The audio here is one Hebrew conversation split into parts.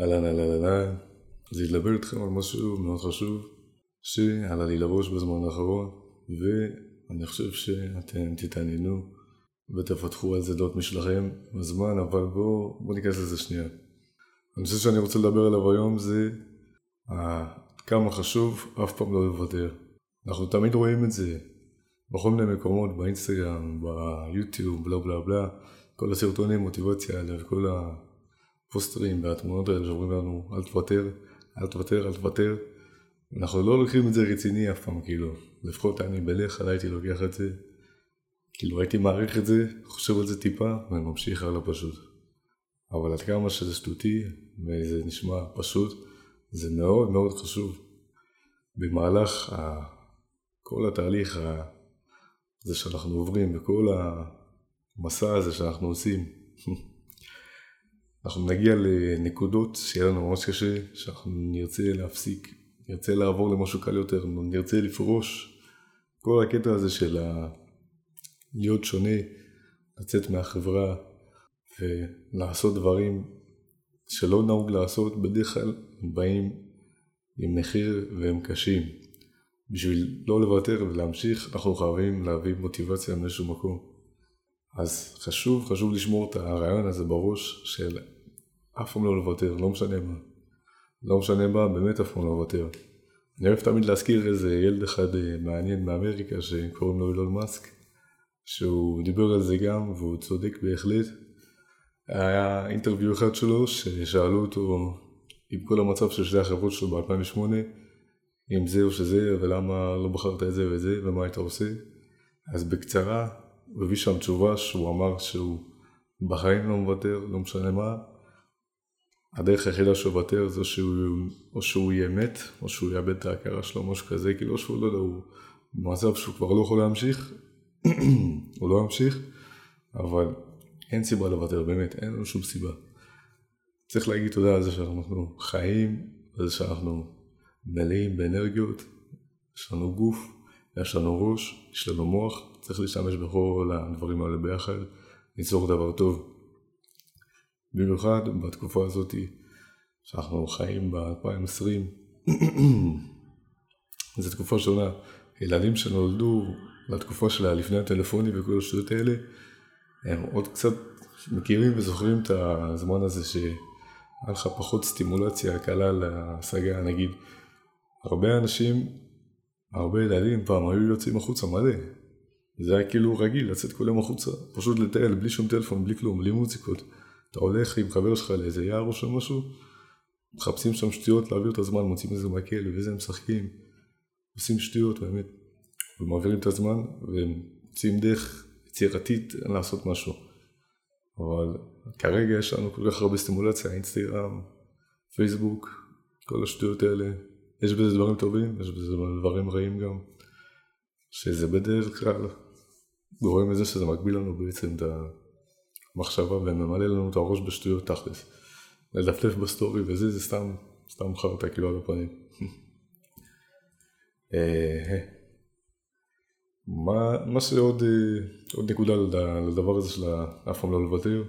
אהלן, אהלן, אהלן. אז לדבר איתכם על משהו מאוד חשוב, שעלה לי לראש בזמן האחרון, ואני חושב שאתם תתעניינו ותפתחו על זה דעות משלכם בזמן, אבל בואו בוא ניכנס לזה שנייה. הנושא שאני רוצה לדבר עליו היום זה כמה חשוב אף פעם לא לוותר. אנחנו תמיד רואים את זה בכל מיני מקומות, באינסטגרם, ביוטיוב, בלה בלה בלה, כל הסרטונים, מוטיבציה האלה וכל הפוסטרים והתמונות האלה שאומרים לנו אל תוותר, אל תוותר, אל תוותר. אנחנו לא לוקחים את זה רציני אף פעם, כאילו, לפחות אני בלך הייתי לוקח את זה, כאילו הייתי מעריך את זה, חושב על זה טיפה וממשיך הלאה פשוט. אבל עד כמה שזה שטותי וזה נשמע פשוט, זה מאוד מאוד חשוב. במהלך ה... כל התהליך הזה שאנחנו עוברים וכל המסע הזה שאנחנו עושים, אנחנו נגיע לנקודות שיהיה לנו ממש קשה, שאנחנו נרצה להפסיק, נרצה לעבור למשהו קל יותר, נרצה לפרוש. כל הקטע הזה של ה... להיות שונה, לצאת מהחברה ולעשות דברים שלא נהוג לעשות, בדרך כלל הם באים עם מחיר והם קשים. בשביל לא לוותר ולהמשיך, אנחנו חייבים להביא מוטיבציה מאיזשהו מקום. אז חשוב, חשוב לשמור את הרעיון הזה בראש של אף פעם לא לוותר, לא משנה מה. לא משנה מה, באמת אף פעם לא לוותר. אני אוהב תמיד להזכיר איזה ילד אחד אה, מעניין מאמריקה שקוראים לו אילון מאסק, שהוא דיבר על זה גם, והוא צודק בהחלט. היה אינטרוויו אחד שלו, ששאלו אותו עם כל המצב של שתי החברות שלו ב-2008, אם זה או שזה, ולמה לא בחרת את זה ואת זה, ומה היית עושה. אז בקצרה, הוא הביא שם תשובה שהוא אמר שהוא בחיים לא מוותר, לא משנה מה. הדרך היחידה שהוא מוותר זה שהוא, או שהוא יהיה מת, או שהוא יאבד את ההכרה שלו, משהו כזה, כאילו שהוא לא יודע, הוא במצב שהוא כבר לא יכול להמשיך, הוא לא ימשיך, אבל אין סיבה לוותר, באמת, אין לנו שום סיבה. צריך להגיד תודה על זה שאנחנו חיים, על זה שאנחנו מלאים באנרגיות, יש לנו גוף, יש לנו ראש, יש לנו מוח, צריך להשתמש בכל הדברים האלה ביחד, ליצור דבר טוב. במיוחד בתקופה הזאת שאנחנו חיים ב-2020, זו תקופה שונה. ילדים שנולדו לתקופה שלה לפני הטלפונים וכל השטויות האלה, הם עוד קצת מכירים וזוכרים את הזמן הזה שהיה לך פחות סטימולציה קלה להשגה, נגיד, הרבה אנשים, הרבה ילדים פעם היו יוצאים החוצה מלא. זה היה כאילו רגיל לצאת כל יום החוצה, פשוט לטייל בלי שום טלפון, בלי כלום, בלי מוזיקות. אתה הולך עם חבר שלך לאיזה יער או שם משהו, מחפשים שם שטויות להעביר את הזמן, מוצאים איזה מקל ואיזה משחקים, עושים שטויות באמת, ומעבירים את הזמן, ומוצאים דרך יצירתית לעשות משהו. אבל כרגע יש לנו כל כך הרבה סטימולציה, אינסטגרם, פייסבוק, כל השטויות האלה. יש בזה דברים טובים, יש בזה דברים רעים גם, שזה בדרך כלל גורם לזה שזה מגביל לנו בעצם את המחשבה וממלא לנו את הראש בשטויות תכלס. לדפדף בסטורי וזה, זה סתם, סתם חרטה כאילו על הפנים. אה, מה, מה שעוד עוד נקודה לדבר הזה של אף פעם לא לוותר,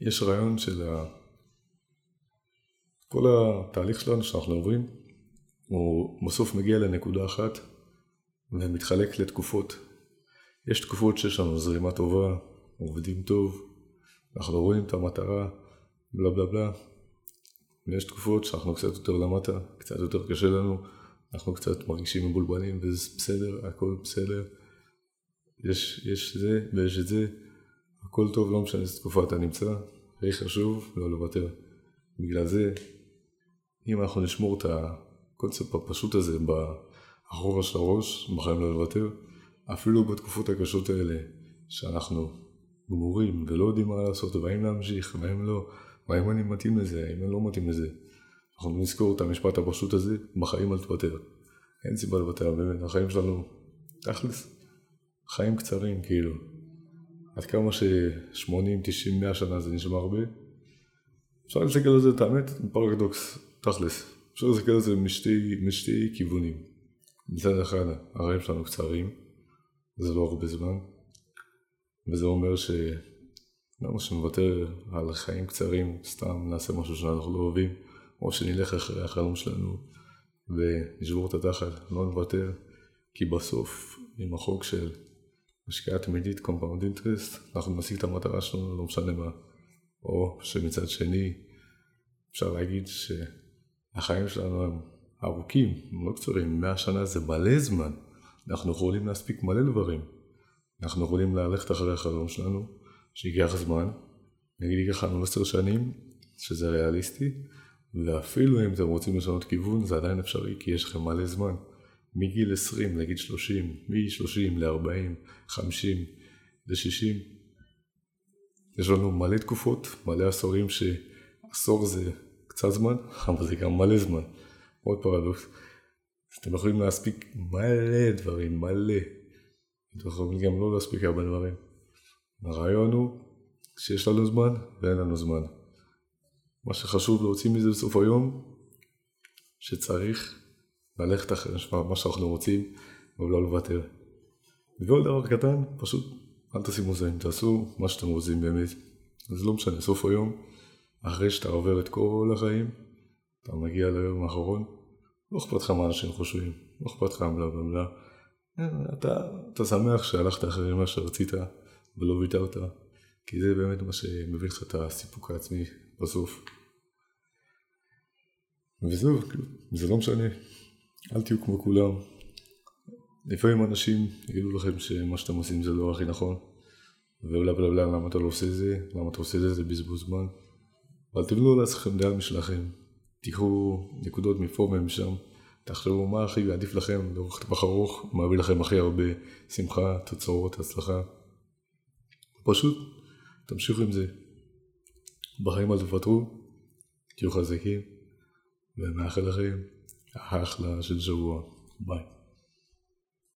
יש רעיון של ה... כל התהליך שלנו שאנחנו עוברים, הוא בסוף מגיע לנקודה אחת ומתחלק לתקופות. יש תקופות שיש לנו זרימה טובה, עובדים טוב, אנחנו רואים את המטרה, בלה בלה בלה, ויש תקופות שאנחנו קצת יותר למטה, קצת יותר קשה לנו, אנחנו קצת מרגישים מבולבלים וזה בסדר, הכל בסדר. יש, יש זה ויש את זה, הכל טוב, לא משנה איזה תקופה אתה נמצא, הכי חשוב לא לוותר. בגלל זה, אם אנחנו נשמור את הקונספט הפשוט הזה באחורה של הראש, בחיים לא לוותר, אפילו בתקופות הקשות האלה, שאנחנו גמורים ולא יודעים מה לעשות, והאם להמשיך, והאם לא, והאם אני מתאים לזה, האם אני לא מתאים לזה. אנחנו נזכור את המשפט הפשוט הזה, בחיים אל תוותר. אין סיבה לוותר, באמת, החיים שלנו, תכלס, חיים קצרים, כאילו. עד כמה ש-80, 90, 100 שנה זה נשמע הרבה. אפשר להסתכל על זה, את האמת, פרקדוקס, תכלס. אפשר להסתכל על זה משתי, משתי כיוונים. מצד אחד, החיים שלנו קצרים, זה לא הרבה זמן, וזה אומר למה שנוותר על חיים קצרים, סתם נעשה משהו שאנחנו לא אוהבים, או שנלך אחרי החלום שלנו ונשבור את התחת, לא נוותר, כי בסוף, עם החוק של השקעה תמידית, compound interest, אנחנו נשיג את המטרה שלנו, לא משנה מה. או שמצד שני, אפשר להגיד שהחיים שלנו הם ארוכים, הם לא קצרים, 100 שנה זה מלא זמן. אנחנו יכולים להספיק מלא דברים. אנחנו יכולים ללכת אחרי החלום שלנו, שייקח זמן, נגיד ייקח לנו עשר שנים, שזה ריאליסטי, ואפילו אם אתם רוצים לשנות כיוון, זה עדיין אפשרי, כי יש לכם מלא זמן. מגיל 20 לגיל 30, מ-30 ל-40, 50, ל-60. יש לנו מלא תקופות, מלא עשורים שעשור זה קצת זמן, אבל זה גם מלא זמן. עוד פרדוקס. אתם יכולים להספיק מלא דברים, מלא. אתם יכולים גם לא להספיק הרבה דברים. הרעיון הוא שיש לנו זמן ואין לנו זמן. מה שחשוב להוציא מזה בסוף היום, שצריך ללכת אחרי מה שאנחנו רוצים ולא לוותר. ועוד דבר קטן, פשוט אל תשימו זין, תעשו מה שאתם רוצים באמת. אז לא משנה, סוף היום, אחרי שאתה עובר את כל החיים, אתה מגיע ליום האחרון, לא אכפת לך מה אנשים חושבים, לא אכפת לך בלה בלה בלה. אתה, אתה שמח שהלכת אחרי מה שרצית ולא ויתרת, כי זה באמת מה שמביא לך את הסיפוק העצמי בסוף. וזהו, כאילו, זה לא משנה, אל תהיו כמו כולם. לפעמים אנשים יגידו לכם שמה שאתם עושים זה לא הכי נכון, ובלה בלה בלה למה אתה לא עושה זה, למה אתה עושה זה, זה בזבוז זמן. אבל תבנו לעצמכם דעה משלכם, תיקחו נקודות מפה ומשם, תחשבו מה הכי עדיף לכם לאורך טווח ארוך, מה מביא לכם הכי הרבה שמחה, תוצאות, הצלחה. פשוט תמשיכו עם זה. בחיים אל תוותרו, תהיו חזקים, ומאחל לכם אחלה של שבוע. ביי.